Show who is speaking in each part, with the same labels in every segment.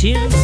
Speaker 1: Danced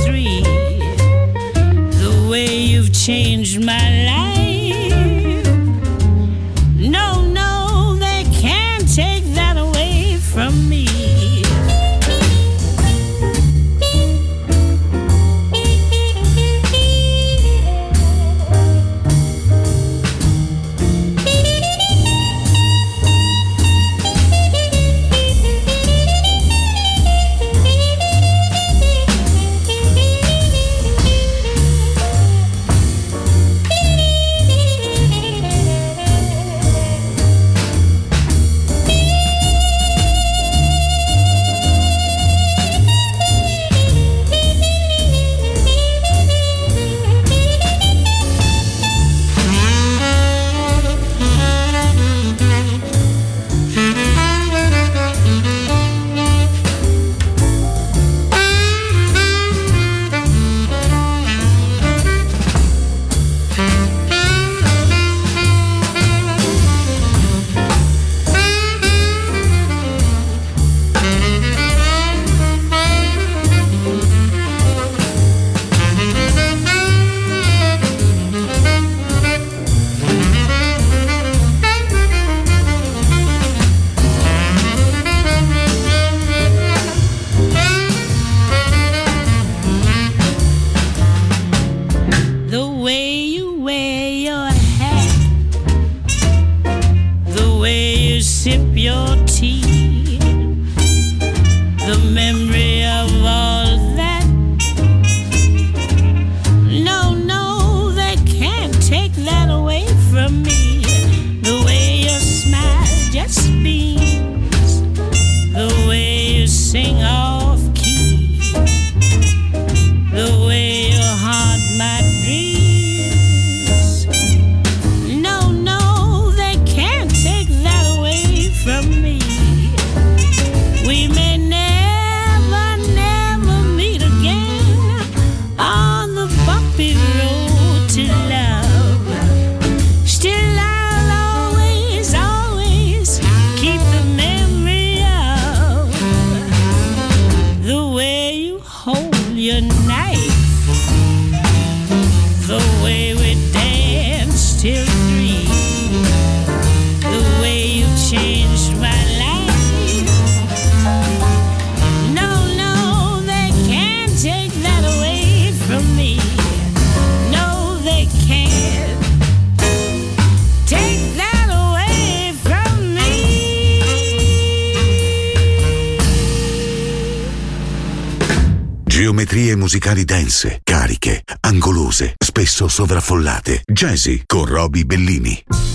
Speaker 2: sovraffollate. Jazzy con Roby Bellini.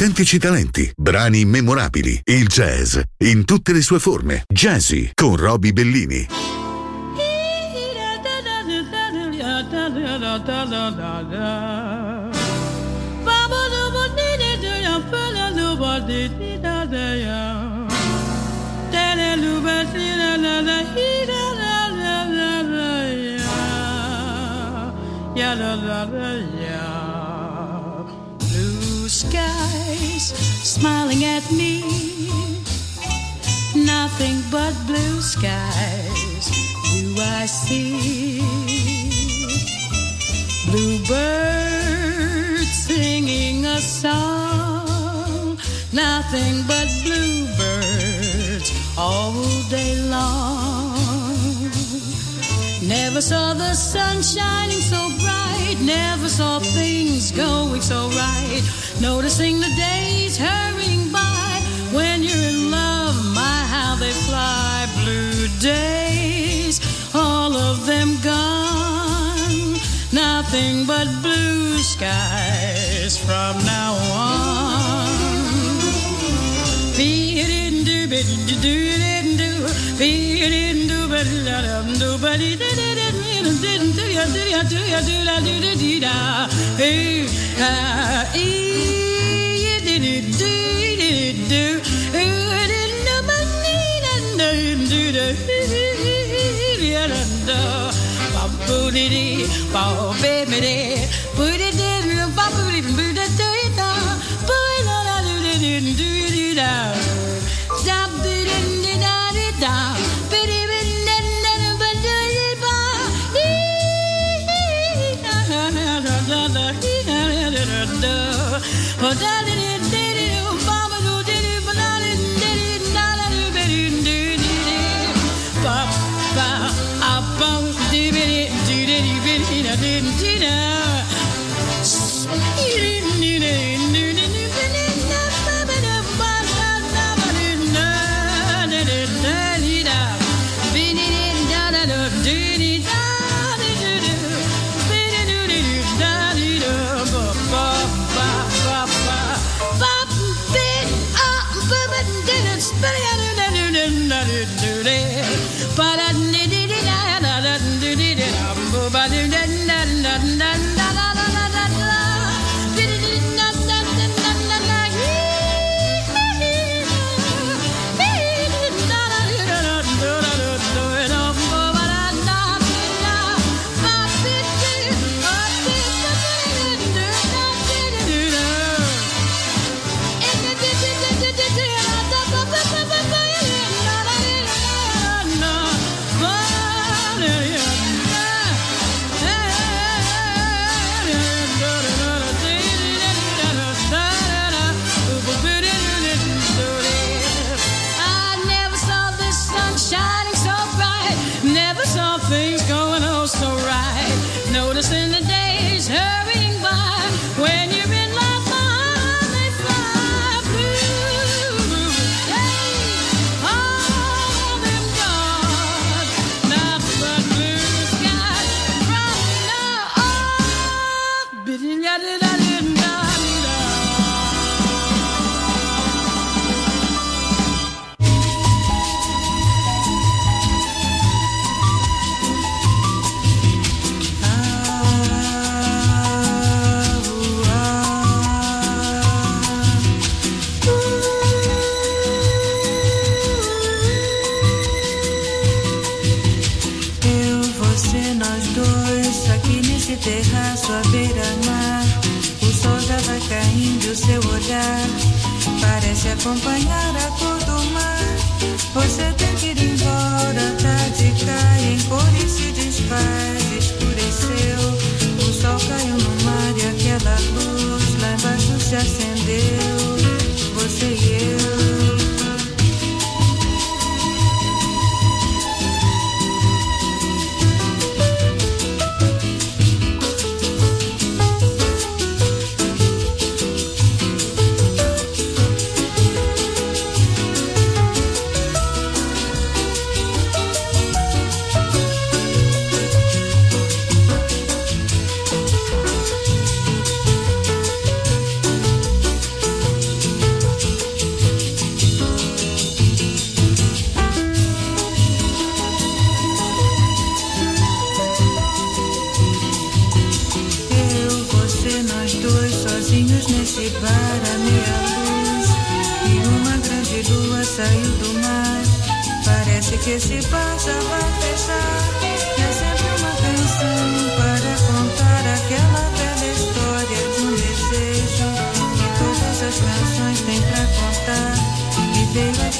Speaker 3: Autentici talenti, brani memorabili, il jazz in tutte le sue forme. Jazzy con Roby Bellini.
Speaker 1: Blue smiling at me. Nothing but blue skies do I see. Bluebirds singing a song. Nothing but bluebirds all day long. Never saw the sun shining so bright. Never saw things going so right. Noticing the days days, all of them gone. Nothing but blue skies from now on.
Speaker 4: Uh, I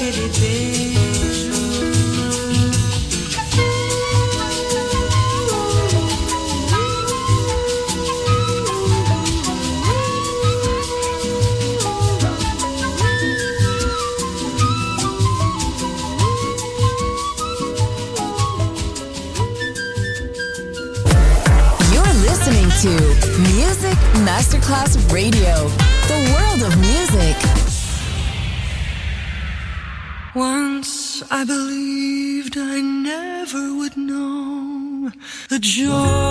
Speaker 4: aquele beijo.
Speaker 5: You're listening to Music Masterclass Radio, the world of music.
Speaker 6: I believed I never would know the joy.